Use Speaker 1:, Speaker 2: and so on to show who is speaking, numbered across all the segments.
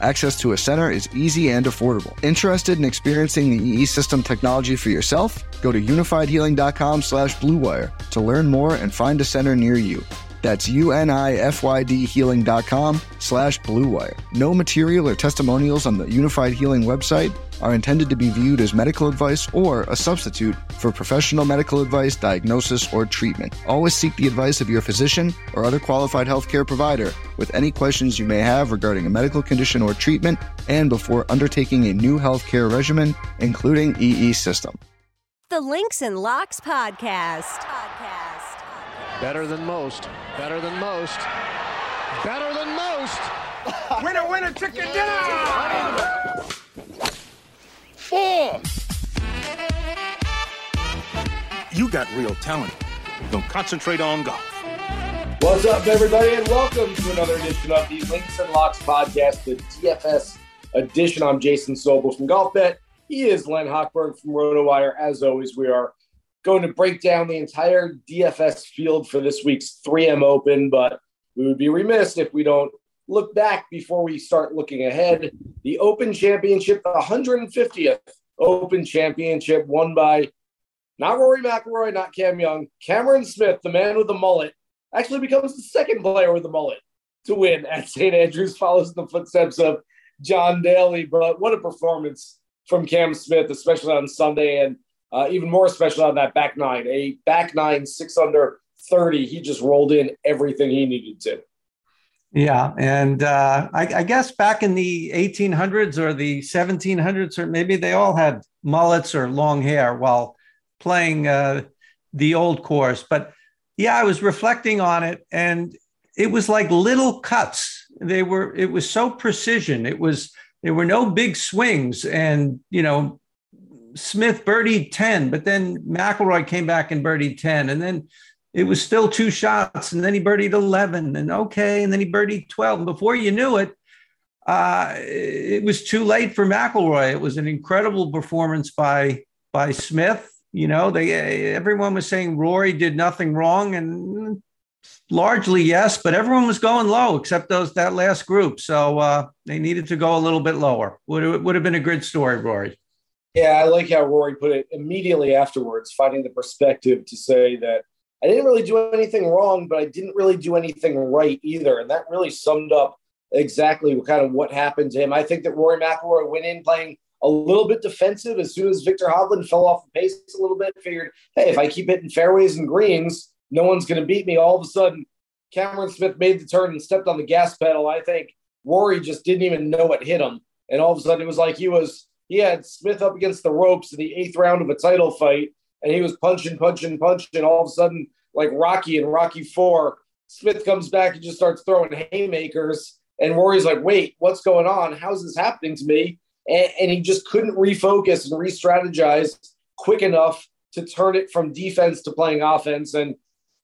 Speaker 1: access to a center is easy and affordable. Interested in experiencing the EE system technology for yourself? Go to unifydhealing.com slash bluewire to learn more and find a center near you. That's U-N-I-F-Y-D healing.com slash bluewire. No material or testimonials on the Unifyd Healing website are intended to be viewed as medical advice or a substitute for professional medical advice, diagnosis, or treatment. Always seek the advice of your physician or other qualified healthcare provider with any questions you may have regarding a medical condition or treatment and before undertaking a new healthcare regimen, including EE system.
Speaker 2: The Links and Locks Podcast. Podcast.
Speaker 3: Better than most. Better than most. Better than most.
Speaker 4: winner, winner, chicken dinner! Four!
Speaker 5: You got real talent. Don't concentrate on golf.
Speaker 6: What's up, everybody, and welcome to another edition of the Links and Locks podcast, the DFS edition. I'm Jason Sobel from Golf Bet. He is Len Hochberg from RotoWire. As always, we are going to break down the entire DFS field for this week's 3M Open, but we would be remiss if we don't look back before we start looking ahead. The Open Championship, the 150th Open Championship, won by not Rory McIlroy, not Cam Young, Cameron Smith, the man with the mullet, actually becomes the second player with a mullet to win at St. Andrews, follows in the footsteps of John Daly. But what a performance from Cam Smith, especially on Sunday, and uh, even more especially on that back nine, a back nine, six under 30. He just rolled in everything he needed to.
Speaker 7: Yeah, and uh, I, I, guess back in the 1800s or the 1700s, or maybe they all had mullets or long hair while playing uh, the old course. But yeah, I was reflecting on it, and it was like little cuts. They were. It was so precision. It was. There were no big swings, and you know, Smith birdied 10, but then McIlroy came back and birdied 10. And then it was still two shots. And then he birdied 11 and okay. And then he birdied 12. And before you knew it, uh, it was too late for McIlroy. It was an incredible performance by, by Smith. You know, they, everyone was saying Rory did nothing wrong. And largely yes, but everyone was going low except those, that last group. So uh, they needed to go a little bit lower. Would, it would have been a good story, Rory.
Speaker 6: Yeah, I like how Rory put it immediately afterwards, finding the perspective to say that I didn't really do anything wrong, but I didn't really do anything right either. And that really summed up exactly what kind of what happened to him. I think that Rory McIlroy went in playing a little bit defensive as soon as Viktor Hovland fell off the pace a little bit. Figured, hey, if I keep hitting fairways and greens, no one's going to beat me. All of a sudden, Cameron Smith made the turn and stepped on the gas pedal. I think Rory just didn't even know what hit him. And all of a sudden, it was like he was he had Smith up against the ropes in the eighth round of a title fight, and he was punching, punching, punching. All of a sudden, like Rocky and Rocky Four, Smith comes back and just starts throwing haymakers. And Rory's like, wait, what's going on? How's this happening to me? And, and he just couldn't refocus and re strategize quick enough to turn it from defense to playing offense. And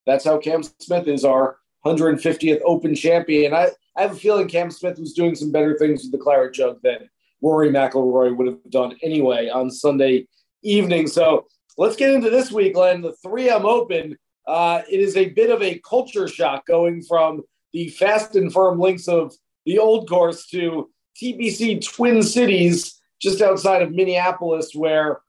Speaker 6: that's how Cam Smith is our 150th Open champion. I, I have a feeling Cam Smith was doing some better things with the Claret Jug than Rory McIlroy would have done anyway on Sunday evening. So let's get into this week, Len. The 3M Open. Uh, it is a bit of a culture shock going from the fast and firm links of the old course to TPC Twin Cities, just outside of Minneapolis, where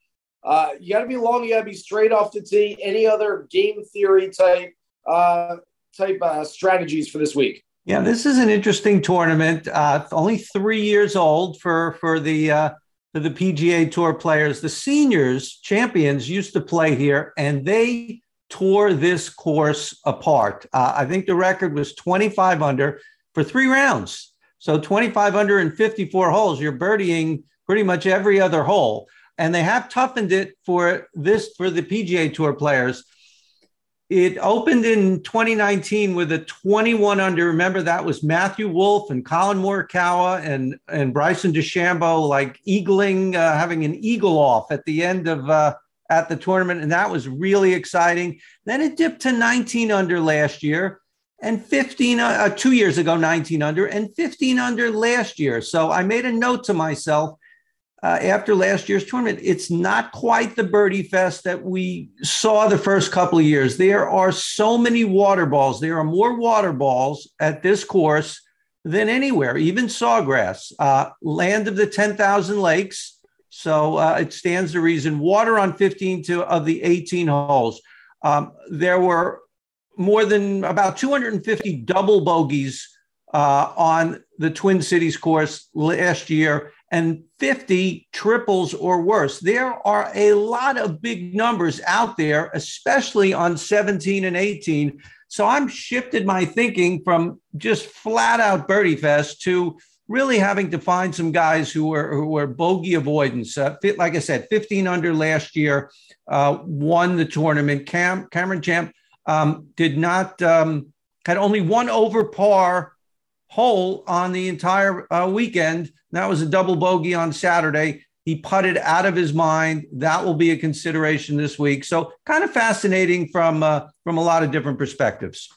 Speaker 6: uh, you got to be long, you got to be straight off the tee. Any other game theory type uh, type uh, strategies for this week?
Speaker 7: Yeah, this is an interesting tournament. Uh, only three years old for for the uh, for the PGA Tour players. The seniors champions used to play here, and they tore this course apart. Uh, I think the record was 25 under for three rounds. So 25 under and 54 holes. You're birdieing pretty much every other hole, and they have toughened it for this for the PGA Tour players it opened in 2019 with a 21 under. Remember that was Matthew Wolff and Collin Morikawa and and Bryson DeChambeau like eagling, uh, having an eagle off at the end of uh, at the tournament, and that was really exciting. Then it dipped to 19 under last year, and 15 uh, uh, two years ago, 19 under, and 15 under last year. So I made a note to myself uh, after last year's tournament. It's not quite the birdie fest that we saw the first couple of years. There are so many water balls. There are more water balls at this course than anywhere, even Sawgrass, uh, land of the 10,000 lakes. So uh, it stands to reason. Water on 15 to, of the 18 holes. Um, there were more than about 250 double bogeys uh, on the Twin Cities course last year and 50 triples or worse. There are a lot of big numbers out there, especially on 17 and 18. So I'm shifted my thinking from just flat out birdie fest to really having to find some guys who were who were bogey avoidance. Uh, like I said, 15 under last year, uh, won the tournament. Cam Cameron Champ um, did not um, had only one over par hole on the entire uh, weekend. That was a double bogey on Saturday. He putted out of his mind. That will be a consideration this week. So kind of fascinating from uh, from a lot of different perspectives.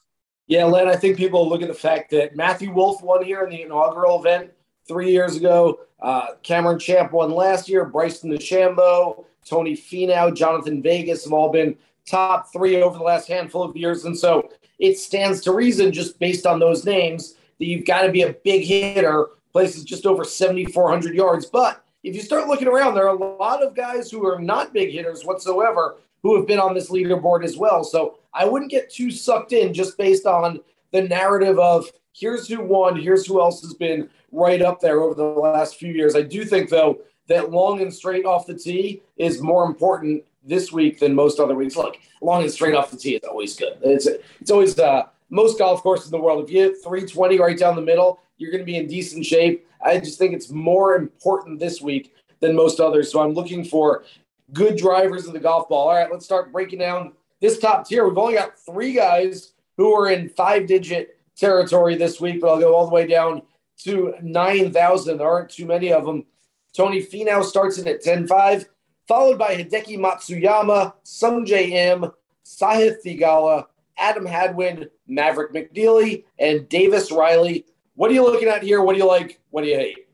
Speaker 6: Yeah, Len, I think people look at the fact that Matthew Wolff won here in the inaugural event three years ago. Uh, Cameron Champ won last year. Bryson DeChambeau, Tony Finau, Jhonattan Vegas have all been top three over the last handful of years. And so it stands to reason, just based on those names, that you've got to be a big hitter, places just over 7,400 yards. But if you start looking around, there are a lot of guys who are not big hitters whatsoever who have been on this leaderboard as well. So I wouldn't get too sucked in just based on the narrative of here's who won, here's who else has been right up there over the last few years. I do think, though, that long and straight off the tee is more important this week than most other weeks. Look, long and straight off the tee is always good. It's it's always uh, most golf courses in the world. If you hit 320 right down the middle, you're going to be in decent shape. I just think it's more important this week than most others. So I'm looking for good drivers of the golf ball. All right, let's start breaking down this top tier. We've only got three guys who are in five digit territory this week, but I'll go all the way down to 9,000. There aren't too many of them. Tony Finau starts in at 10 5, followed by Hideki Matsuyama, Sungjae Im, Sahith Theegala, Adam Hadwin, Maverick McNealy, and Davis Riley. What are you looking at here? What do you like? What do you hate?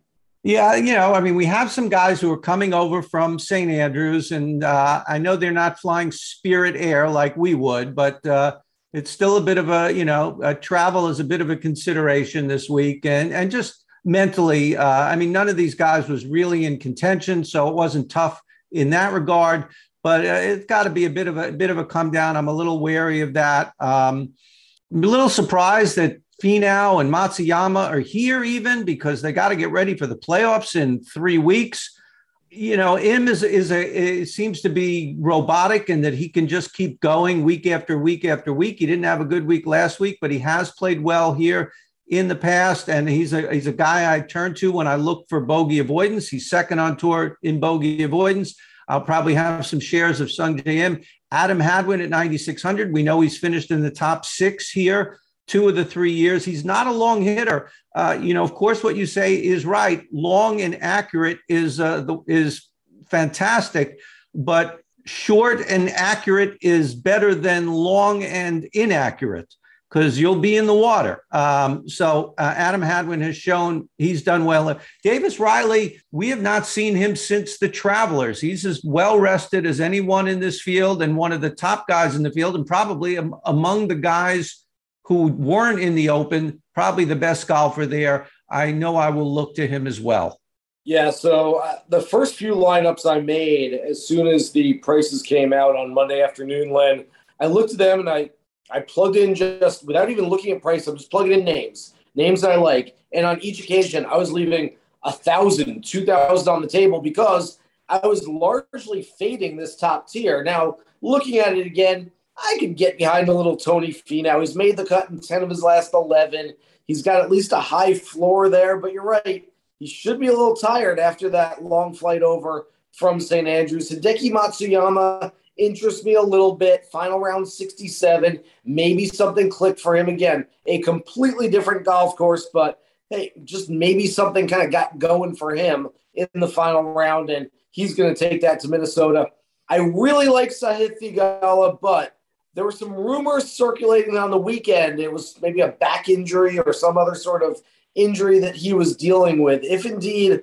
Speaker 7: Yeah, you know, I mean, we have some guys who are coming over from St. Andrews, and uh, I know they're not flying Spirit Air like we would, but uh, it's still a bit of a, you know, travel is a bit of a consideration this week, and and just mentally, uh, I mean, none of these guys was really in contention, so it wasn't tough in that regard but uh, it's got to be a bit of a, a, bit of a come down. I'm a little wary of that. Um, I'm a little surprised that Finau and Matsuyama are here even because they got to get ready for the playoffs in three weeks. You know, Im is is a seems to be robotic and that he can just keep going week after week after week. He didn't have a good week last week, but he has played well here in the past, and he's a he's a guy I turn to when I look for bogey avoidance. He's second on tour in bogey avoidance. I'll probably have some shares of Sungjae Im. Adam Hadwin at 9,600. We know he's finished in the top six here two of the three years. He's not a long hitter. Uh, you know, of course, what you say is right. Long and accurate is uh, the, is fantastic, but short and accurate is better than long and inaccurate because you'll be in the water. Um, so uh, Adam Hadwin has shown he's done well. Davis Riley, we have not seen him since the Travelers. He's as well rested as anyone in this field and one of the top guys in the field, and probably among the guys who weren't in the Open, probably the best golfer there. I know I will look to him as well.
Speaker 6: Yeah, so uh, the first few lineups I made as soon as the prices came out on Monday afternoon, Len, I looked at them and I I plugged in just without even looking at price. I'm just plugging in names, names that I like, and on each occasion, I was leaving a thousand, two thousand on the table because I was largely fading this top tier. Now, looking at it again, I could get behind a little Tony Finau. He's made the cut in ten of his last eleven. He's got at least a high floor there, but you're right. He should be a little tired after that long flight over from St. Andrews. Hideki Matsuyama interests me a little bit. Final round 67. Maybe something clicked for him again. A completely different golf course, but hey, just maybe something kind of got going for him in the final round, and he's going to take that to Minnesota. I really like Sahith Theegala, but there were some rumors circulating on the weekend. It was maybe a back injury or some other sort of injury that he was dealing with. If indeed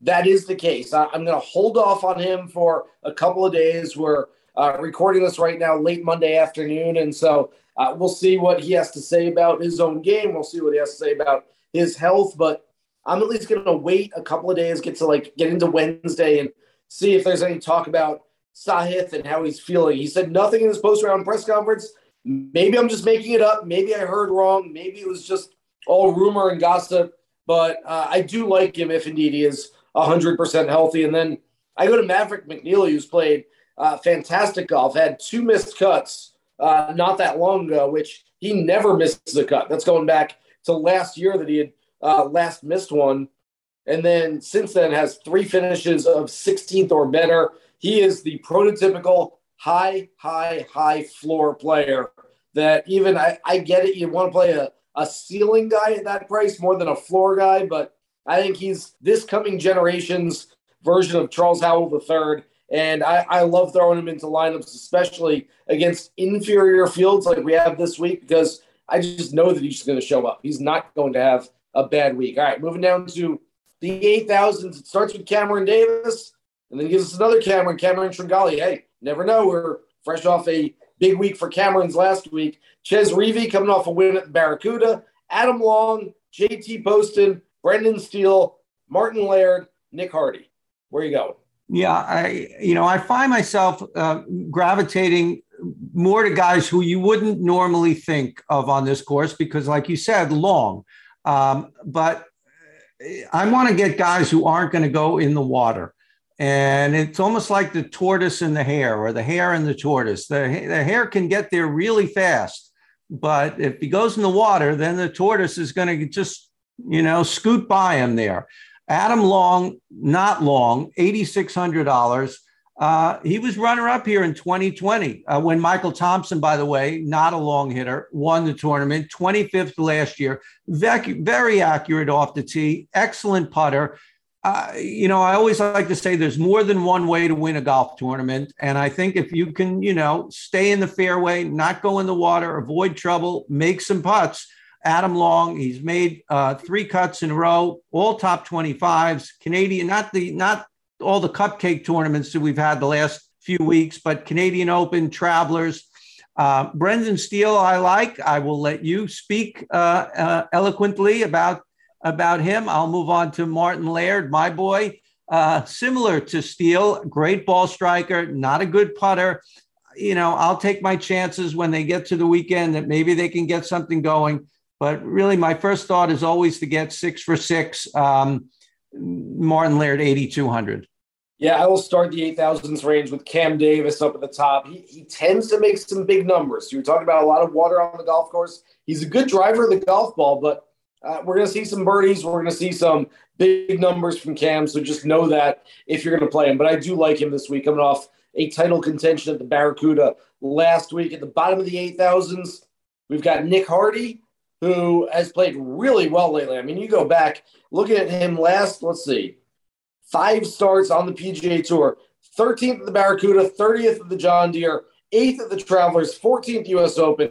Speaker 6: that is the case, I, am going to hold off on him for a couple of days. We're uh, recording this right now, late Monday afternoon, and so uh, we'll see what he has to say about his own game. We'll see what he has to say about his health, but I'm at least going to wait a couple of days, get to like get into Wednesday, and see if there's any talk about Sahith and how he's feeling. He said nothing in his post round press conference. Maybe I'm just making it up. Maybe I heard wrong. Maybe it was just all rumor and gossip. But uh, I do like him if indeed he is 100% healthy. And then I go to Maverick McNealy, who's played uh, fantastic golf, had two missed cuts uh, not that long ago, which he never misses a cut. That's going back to last year that he had uh, last missed one. And then since then has three finishes of 16th or better. He is the prototypical high, high, high floor player that even I, I get it. You want to play a, a ceiling guy at that price more than a floor guy, but I think he's this coming generation's version of Charles Howell III. And I, I love throwing him into lineups, especially against inferior fields like we have this week, because I just know that he's going to show up. He's not going to have a bad week. All right, moving down to the 8,000s. It starts with Cameron Davis and then gives us another Cameron, Cameron Tringale. Hey, never know. We're fresh off a big week for Cameron's last week. Chez Reavie coming off a win at Barracuda. Adam Long, JT Poston, Brendan Steele, Martin Laird, Nick Hardy. Where you going?
Speaker 7: Yeah, I you know I find myself uh, gravitating more to guys who you wouldn't normally think of on this course because, like you said, long. Um, but I want to get guys who aren't going to go in the water. And it's almost like the tortoise and the hare, or the hare and the tortoise. The, the hare can get there really fast, but if he goes in the water, then the tortoise is going to just, you know, scoot by him there. Adam Long, not long, $8,600. Uh, he was runner up here in 2020 uh, when Michael Thompson, by the way, not a long hitter, won the tournament, 25th last year. Very, very accurate off the tee, excellent putter. Uh, you know, I always like to say there's more than one way to win a golf tournament. And I think if you can, you know, stay in the fairway, not go in the water, avoid trouble, make some putts. Adam Long, he's made uh, three cuts in a row, all top 25s, Canadian, not the, not all the cupcake tournaments that we've had the last few weeks, but Canadian Open, Travelers. Uh, Brendan Steele, I like. I will let you speak uh, uh, eloquently about about him. I'll move on to Martin Laird, my boy. Uh, similar to Steele, great ball striker, not a good putter. You know, I'll take my chances when they get to the weekend that maybe they can get something going. But really, my first thought is always to get six for six. Um, Martin Laird, 8,200.
Speaker 6: Yeah, I will start the 8,000s range with Cam Davis up at the top. He, he tends to make some big numbers. You were talking about a lot of water on the golf course. He's a good driver of the golf ball, but uh, we're going to see some birdies. We're going to see some big numbers from Cam. So just know that if you're going to play him. But I do like him this week, coming off a title contention at the Barracuda last week. At the bottom of the 8,000s, we've got Nick Hardy, who has played really well lately. I mean, you go back, looking at him last, let's see, five starts on the PGA Tour 13th of the Barracuda, 30th of the John Deere, 8th of the Travelers, 14th US Open,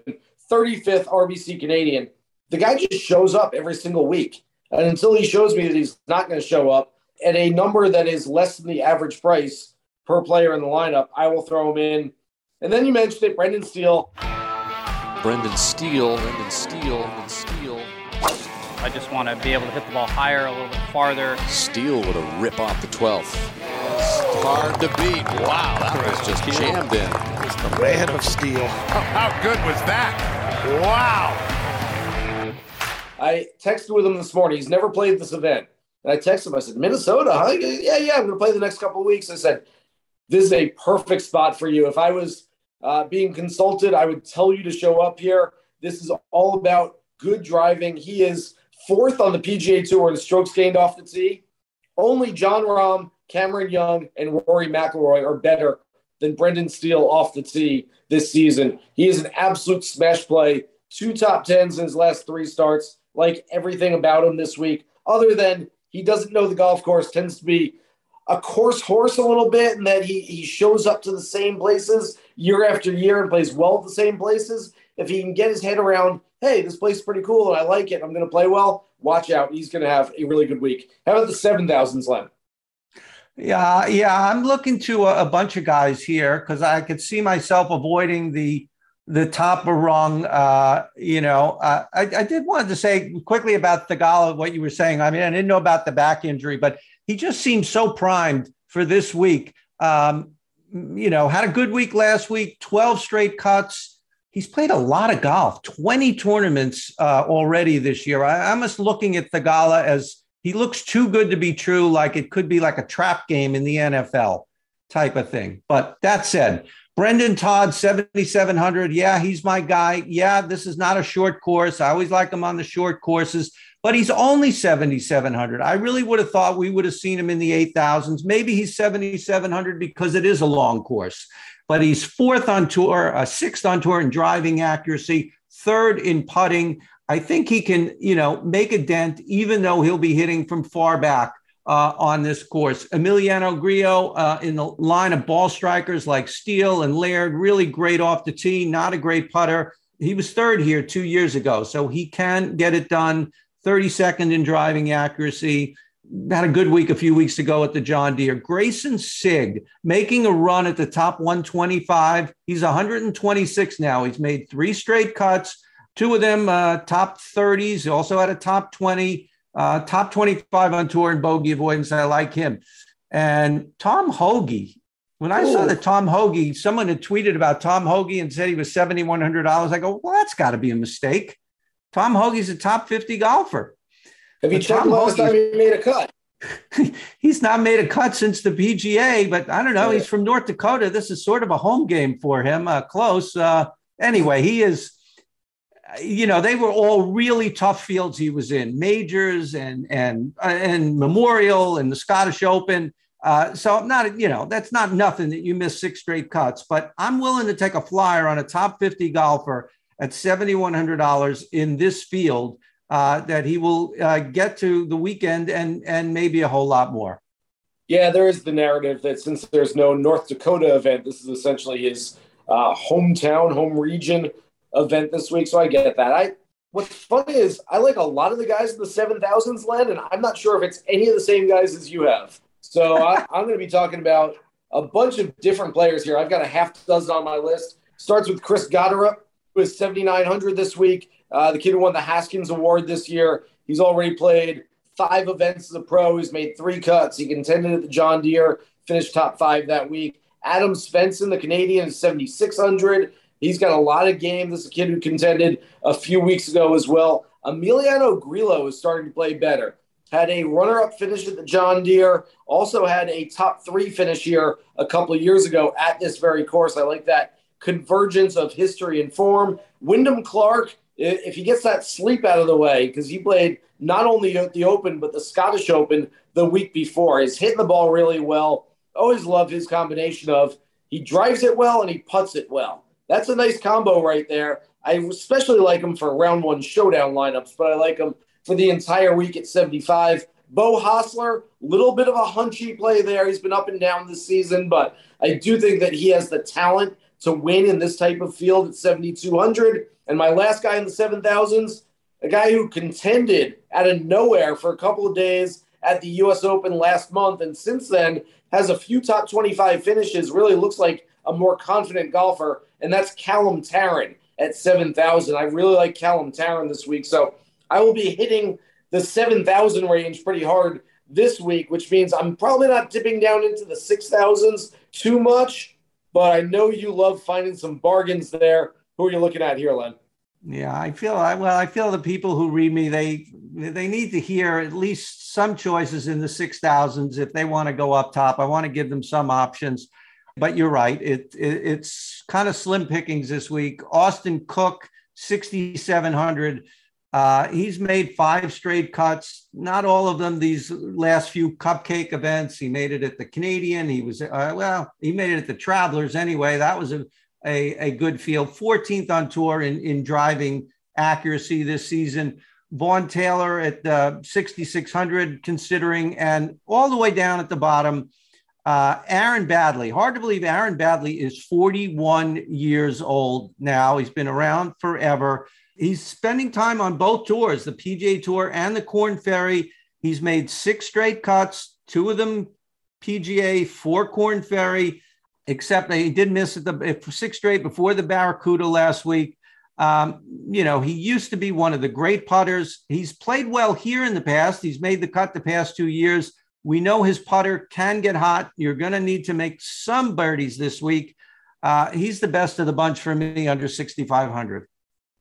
Speaker 6: 35th RBC Canadian. The guy just shows up every single week. And until he shows me that he's not going to show up at a number that is less than the average price per player in the lineup, I will throw him in. And then you mentioned it, Brendan Steele.
Speaker 8: Brendan Steele, Brendan Steele, Brendan Steele.
Speaker 9: I just want to be able to hit the ball higher, a little bit farther.
Speaker 8: Steele with a rip off the 12th. Hard to beat. Wow, that was just jammed in.
Speaker 4: Just the man of steel. How good was that? Wow.
Speaker 6: I texted with him this morning. He's never played this event. And I texted him. I said, Minnesota, huh? Yeah, yeah, I'm going to play the next couple of weeks. I said, this is a perfect spot for you. If I was uh, being consulted, I would tell you to show up here. This is all about good driving. He is fourth on the PGA Tour in strokes gained off the tee. Only Jon Rahm, Cameron Young, and Rory McIlroy are better than Brendan Steele off the tee this season. He is an absolute smash play. Two top tens in his last three starts. Like everything about him this week, other than he doesn't know the golf course, tends to be a course horse a little bit, and that he he shows up to the same places year after year and plays well at the same places. If he can get his head around, hey, this place is pretty cool and I like it, I'm going to play well. Watch out, he's going to have a really good week. How about the seven thousands, Len?
Speaker 7: Yeah, yeah, I'm looking to a, a bunch of guys here because I could see myself avoiding the the top rung. Uh, you know, uh, I, I did want to say quickly about Theegala what you were saying. I mean, I didn't know about the back injury, but he just seems so primed for this week. Um, you know, had a good week last week, 12 straight cuts. He's played a lot of golf, 20 tournaments uh, already this year. I, I'm just looking at Theegala as he looks too good to be true, like it could be like a trap game in the NFL type of thing. But that said, Brendan Todd, 7,700. Yeah, he's my guy. Yeah, this is not a short course. I always like him on the short courses, but he's only 7,700. I really would have thought we would have seen him in the 8,000s. Maybe he's 7,700 because it is a long course, but he's fourth on tour, uh, sixth on tour in driving accuracy, third in putting. I think he can, you know, make a dent, even though he'll be hitting from far back uh, on this course. Emiliano Grillo uh, in the line of ball strikers like Steele and Laird, really great off the tee, not a great putter. He was third here two years ago, so he can get it done. 32nd in driving accuracy. Had a good week a few weeks ago at the John Deere. Greyson Sigg making a run at the top 125. He's 126 now. He's made three straight cuts Two of them uh, top 30s. He also had a top 20, uh, top 25 on tour in bogey avoidance. I like him. And Tom Hoge. When I Ooh. saw that Tom Hoge, someone had tweeted about Tom Hoge and said he was $7,100. I go, well, that's got to be a mistake. Tom Hoge's a top 50 golfer.
Speaker 6: Have you checked last time he made a cut?
Speaker 7: he's not made a cut since the PGA, but I don't know. He's from North Dakota. This is sort of a home game for him, uh, close. Uh, anyway, he is you know, they were all really tough fields he was in, majors and and and Memorial and the Scottish Open. Uh, so I'm not, you know, that's not nothing that you miss six straight cuts, but I'm willing to take a flyer on a top 50 golfer at $7,100 in this field uh, that he will uh, get to the weekend and and maybe a whole lot more.
Speaker 6: Yeah, there is the narrative that since there's no North Dakota event, this is essentially his uh, hometown, home region event this week, so I get that. I what's funny is I like a lot of the guys in the seven thousands land, and I'm not sure if it's any of the same guys as you have. So I, am going to be talking about a bunch of different players here. I've got a half dozen on my list. Starts with Chris Gotterup, is 7,900 this week. Uh, the kid who won the Haskins Award this year. He's already played five events as a pro. He's made three cuts. He contended at the John Deere, finished top five that week. Adam Svensson, the Canadian, is 7,600. He's got a lot of game. This is a kid who contended a few weeks ago as well. Emiliano Grillo is starting to play better. Had a runner up finish at the John Deere, also had a top three finish here a couple of years ago at this very course. I like that convergence of history and form. Wyndham Clark, if he gets that sleep out of the way, because he played not only the Open, but the Scottish Open the week before, is hitting the ball really well. Always love his combination of he drives it well and he puts it well. That's a nice combo right there. I especially like him for round one showdown lineups, but I like him for the entire week at 75. Beau Hossler, little bit of a hunchy play there. He's been up and down this season, but I do think that he has the talent to win in this type of field at 7,200. And my last guy in the 7,000s, a guy who contended out of nowhere for a couple of days at the U.S. Open last month, and since then has a few top 25 finishes. Really looks like a more confident golfer, and that's Callum Tarren at 7,000. I really like Callum Tarren this week. So I will be hitting the 7,000 range pretty hard this week, which means I'm probably not dipping down into the 6,000s too much, but I know you love finding some bargains there. Who are you looking at here, Len?
Speaker 7: Yeah, I feel I well, I feel the people who read me they they need to hear at least some choices in the six thousands if they want to go up top. I want to give them some options. But you're right. It, it it's kind of slim pickings this week. Austin Cook, 6,700. Uh, he's made five straight cuts, not all of them these last few cupcake events. He made it at the Canadian. He was, uh, well, he made it at the Travelers anyway. That was a, a, a good field. 14th on tour in, in driving accuracy this season. Vaughn Taylor at uh, 6,600, considering, and all the way down at the bottom, uh, Aaron Baddeley. Hard to believe Aaron Baddeley is 41 years old now. He's been around forever. He's spending time on both tours, the PGA Tour and the Korn Ferry. He's made six straight cuts, two of them PGA, four Korn Ferry, except he did miss at the six straight before the Barracuda last week. Um, you know, he used to be one of the great putters. He's played well here in the past. He's made the cut the past two years. We know his putter can get hot. You're going to need to make some birdies this week. Uh, he's the best of the bunch for me under 6,500.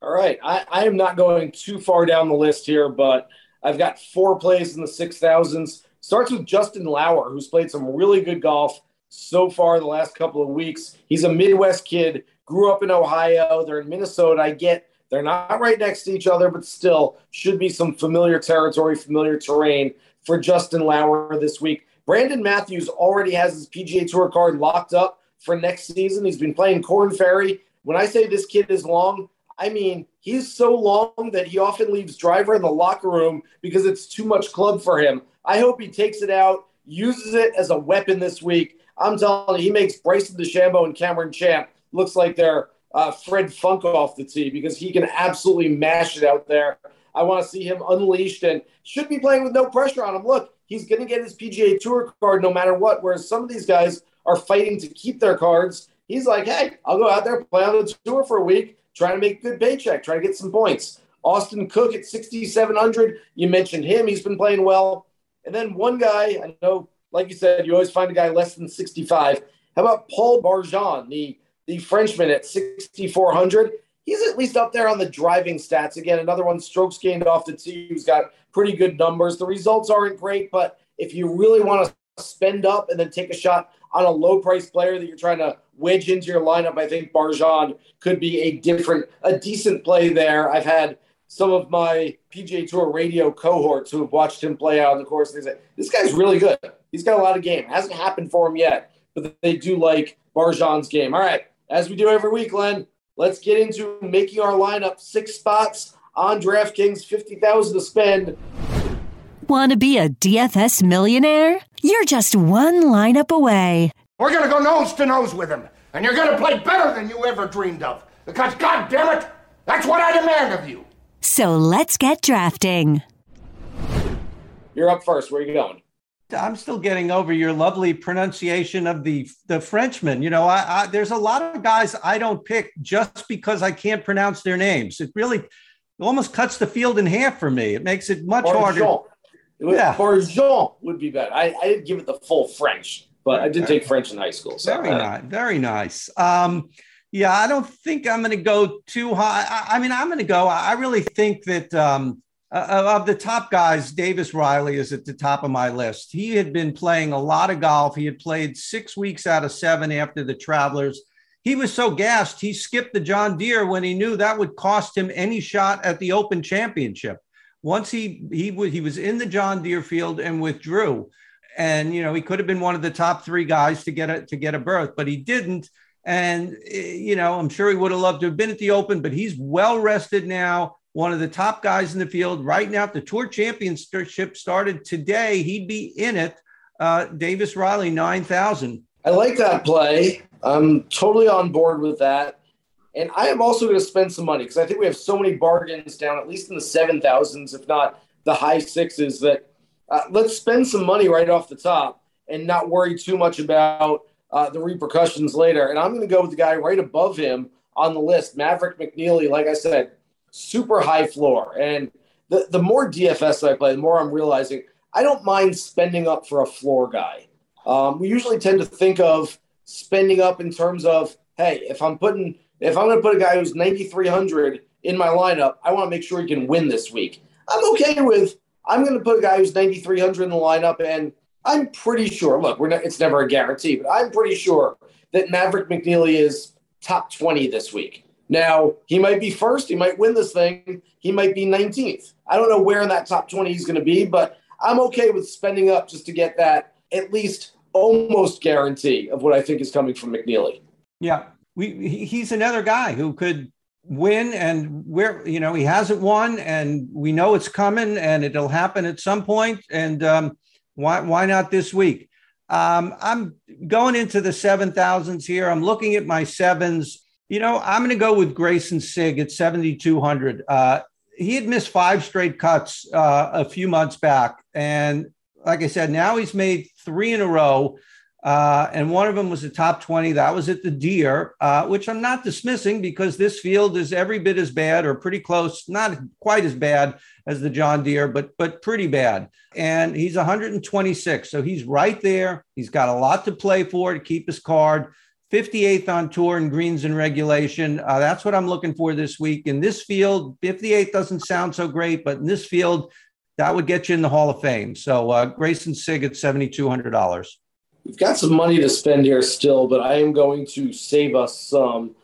Speaker 6: All right. I, I am not going too far down the list here, but I've got four plays in the 6,000s. Starts with Justin Lower, who's played some really good golf so far the last couple of weeks. He's a Midwest kid, grew up in Ohio. They're in Minnesota. I get they're not right next to each other, but still should be some familiar territory, familiar terrain for Justin Lower this week. Brandon Matthews already has his PGA Tour card locked up for next season. He's been playing Korn Ferry. When I say this kid is long, I mean, he's so long that he often leaves driver in the locker room because it's too much club for him. I hope he takes it out, uses it as a weapon this week. I'm telling you, he makes Bryson DeChambeau and Cameron Champ looks like they're uh, Fred Funk off the tee because he can absolutely mash it out there. I want to see him unleashed and should be playing with no pressure on him. Look, he's going to get his PGA Tour card no matter what. Whereas some of these guys are fighting to keep their cards. He's like, hey, I'll go out there, play on the tour for a week, trying to make good paycheck, trying to get some points. Austin Cook at 6,700. You mentioned him. He's been playing well. And then one guy, I know, like you said, you always find a guy less than 65. How about Paul Barjon, the, the Frenchman at 6,400? He's at least up there on the driving stats. Again, another one strokes gained off the tee who's got pretty good numbers. The results aren't great, but if you really want to spend up and then take a shot on a low price player that you're trying to wedge into your lineup, I think Barjon could be a different, a decent play there. I've had some of my PGA Tour radio cohorts who have watched him play out on the course. They say, this guy's really good. He's got a lot of game. It hasn't happened for him yet, but they do like Barjon's game. All right. As we do every week, Len, let's get into making our lineup six spots on DraftKings, 50000 to spend.
Speaker 2: Want to be a DFS millionaire? You're just one lineup away.
Speaker 4: We're going to go nose to nose with him, and you're going to play better than you ever dreamed of. Because, God damn it, that's what I demand of you.
Speaker 2: So let's get drafting.
Speaker 6: You're up first. Where are you going?
Speaker 7: I'm still getting over your lovely pronunciation of the the Frenchman. You know, I, I, there's a lot of guys I don't pick just because I can't pronounce their names. It really almost cuts the field in half for me. It makes it much harder.
Speaker 6: Yeah. Barjon would be better. I, I didn't give it the full French, but I did take French in high school. So
Speaker 7: very nice. Very nice. Um, yeah, I don't think I'm going to go too high. I, I mean, I'm going to go. I really think that um, uh, of the top guys, Davis Riley is at the top of my list. He had been playing a lot of golf. He had played six weeks out of seven after the Travelers. He was so gassed, he skipped the John Deere when he knew that would cost him any shot at the Open Championship once he he was he was in the John Deere field and withdrew, and you know he could have been one of the top three guys to get a to get a berth, but he didn't. And eh, you know I'm sure he would have loved to have been at the Open, but he's well rested now. One of the top guys in the field right now. If the Tour Championship started today, he'd be in it. Uh, Davis Riley nine thousand.
Speaker 6: I like that play. I'm totally on board with that. And I am also going to spend some money because I think we have so many bargains down, at least in the 7,000s, if not the high sixes, that uh, let's spend some money right off the top and not worry too much about uh, the repercussions later. And I'm going to go with the guy right above him on the list, Maverick McNealy. Like I said, super high floor. And the, the more DFS I play, the more I'm realizing I don't mind spending up for a floor guy. Um, we usually tend to think of spending up in terms of, hey, if I'm putting if I'm going to put a guy who's 9,300 in my lineup, I want to make sure he can win this week. I'm okay with. I'm going to put a guy who's 9,300 in the lineup, and I'm pretty sure. Look, we're not, it's never a guarantee, but I'm pretty sure that Maverick McNealy is top 20 this week. Now, he might be first. He might win this thing. He might be 19th. I don't know where in that top 20 he's going to be, but I'm okay with spending up just to get that at least almost guarantee of what I think is coming from McNealy.
Speaker 7: Yeah. We, he's another guy who could win and where you know he hasn't won and we know it's coming and it'll happen at some point and um, why why not this week? Um, i'm going into the 7000s here. I'm looking at my sevens. You know i'm going to go with greyson sigg at 7200 uh, he had missed five straight cuts uh, a few months back. And like i said now he's made three in a row uh, and one of them was a top 20. That was at the Deere, uh, which I'm not dismissing because this field is every bit as bad or pretty close, not quite as bad as the John Deere, but but pretty bad. And he's 126, so he's right there. He's got a lot to play for to keep his card. 58th on tour in greens and regulation. Uh, that's what I'm looking for this week. In this field, 58 doesn't sound so great, but in this field, that would get you in the Hall of Fame. So uh, Greyson Sigg at $7,200.
Speaker 6: We've got some money to spend here still, but I am going to save us some.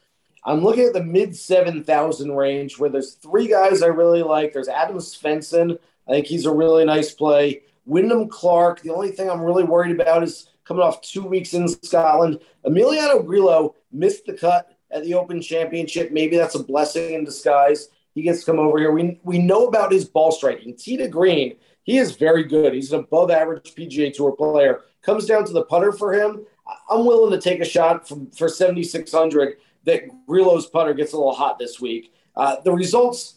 Speaker 6: I'm looking at the mid 7,000 range where there's three guys I really like. There's Adam Svensson. I think he's a really nice play. Wyndham Clark. The only thing I'm really worried about is coming off two weeks in Scotland. Emiliano Grillo missed the cut at the Open Championship. Maybe that's a blessing in disguise. He gets to come over here. We, we know about his ball striking. To green, he is very good. He's an above average PGA Tour player comes down to the putter for him, I'm willing to take a shot from, for 7,600 that Grillo's putter gets a little hot this week. Uh, the results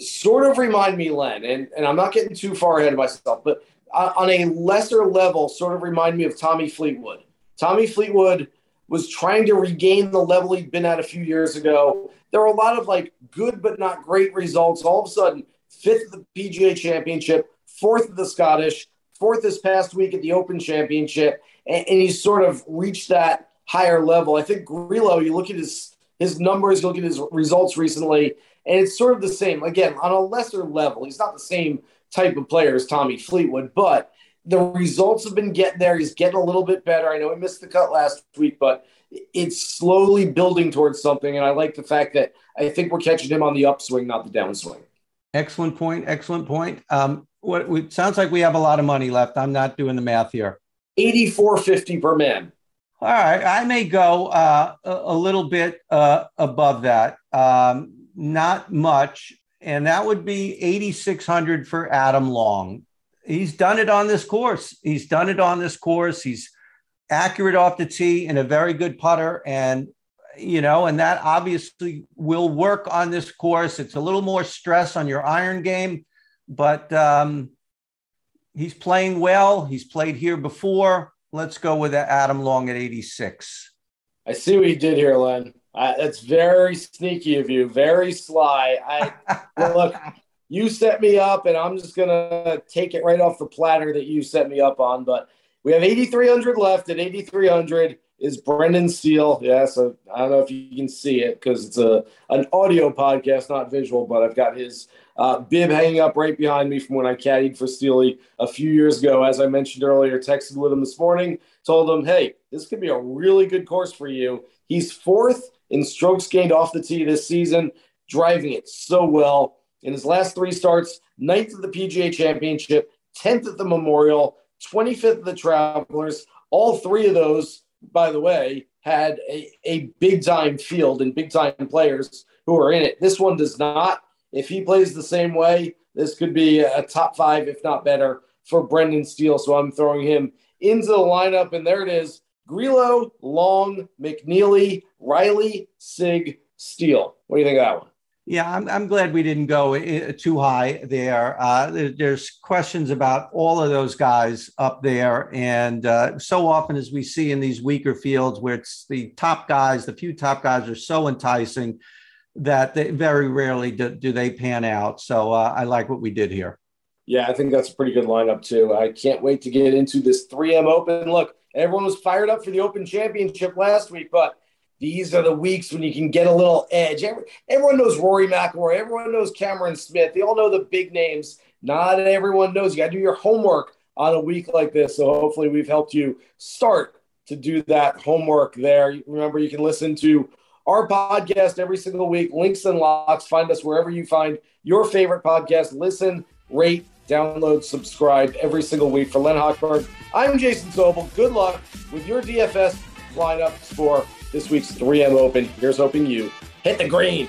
Speaker 6: sort of remind me, Len, and, and I'm not getting too far ahead of myself, but uh, on a lesser level, sort of remind me of Tommy Fleetwood. Tommy Fleetwood was trying to regain the level he'd been at a few years ago. There were a lot of like good but not great results. All of a sudden, fifth at the PGA Championship, fourth at the Scottish, fourth this past week at the Open Championship, and, and he's sort of reached that higher level. I think Grillo, you look at his his numbers, you look at his results recently, and it's sort of the same. Again, on a lesser level, he's not the same type of player as Tommy Fleetwood, but the results have been getting there. He's getting a little bit better. I know he missed the cut last week, but it's slowly building towards something. And I like the fact that I think we're catching him on the upswing, not the downswing.
Speaker 7: Excellent point. Excellent point. Um, what it sounds like we have a lot of money left. I'm not doing the math here.
Speaker 6: 8450 per man.
Speaker 7: All right, I may go uh, a, a, little bit uh, above that. Um, not much, and that would be 8600 for Adam Long. He's done it on this course. He's done it on this course. He's accurate off the tee and a very good putter and you know, and that obviously will work on this course. It's a little more stress on your iron game, but um, he's playing well. He's played here before. Let's go with Adam Long at 86.
Speaker 6: I see what you did here, Len. That's very sneaky of you, very sly. I look, you set me up, and I'm just gonna take it right off the platter that you set me up on. But we have 8,300 left. At 8,300 is Brendan Steele. Yeah, so I don't know if you can see it because it's a an audio podcast, not visual. But I've got his uh, bib hanging up right behind me from when I caddied for Steely a few years ago. As I mentioned earlier, texted with him this morning, told him, hey, this could be a really good course for you. He's fourth in strokes gained off the tee this season, driving it so well. In his last three starts, ninth at the PGA Championship, 10th at the Memorial, 25th at the Travelers. All three of those, by the way, had a, a big time field and big time players who are in it. This one does not. If he plays the same way, this could be a top five, if not better, for Brendan Steele. So I'm throwing him into the lineup. And there it is Grillo, Long, McNealy, Riley, Sigg, Steele. What do you think of that one?
Speaker 7: Yeah, I'm, I'm glad we didn't go too high there. Uh. There's questions about all of those guys up there. And uh, so often, as we see in these weaker fields where it's the top guys, the few top guys are so enticing that they very rarely do, do they pan out. So uh, I like what we did here.
Speaker 6: Yeah, I think that's a pretty good lineup too. I can't wait to get into this 3M Open. Look, everyone was fired up for the Open Championship last week, but these are the weeks when you can get a little edge. everyone knows Rory McIlroy. Everyone knows Cameron Smith. They all know the big names. Not everyone knows. You got to do your homework on a week like this. So hopefully we've helped you start to do that homework there. Remember, you can listen to our podcast every single week. Links and locks. Find us wherever you find your favorite podcast. Listen, rate, download, subscribe every single week. For Len Hochberg, I'm Jason Sobel. Good luck with your DFS lineups for this week's 3M Open. Here's hoping you hit the green.